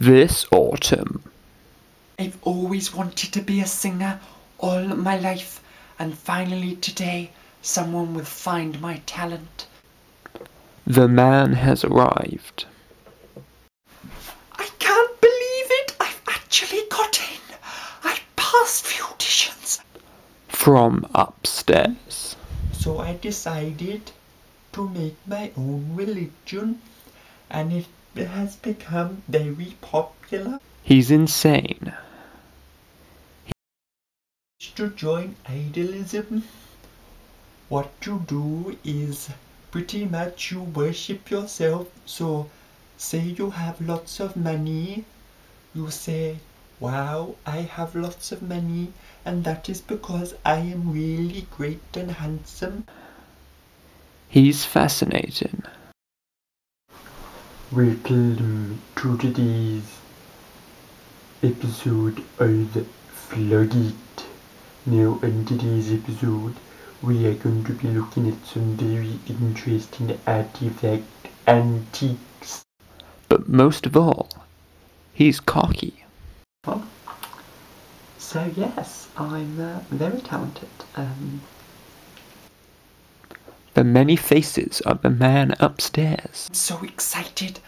this autumn. I've always wanted to be a singer all my life, and finally today someone will find my talent. The man has arrived. I can't believe it! I've actually got in! I passed the auditions! From upstairs. So I decided to make my own religion, and it has become very popular. He's insane. He To join idolism, what you do is pretty much you worship yourself. So, say you have lots of money, you say, Wow, I have lots of money, and that is because I am really great and handsome. He's fascinating. Welcome to today's episode of Flog It. Now, in today's episode, we are going to be looking at some very interesting artifact antiques. But most of all, he's cocky. So, yes, I'm uh, very talented. Um, The many faces of the man upstairs. so excited.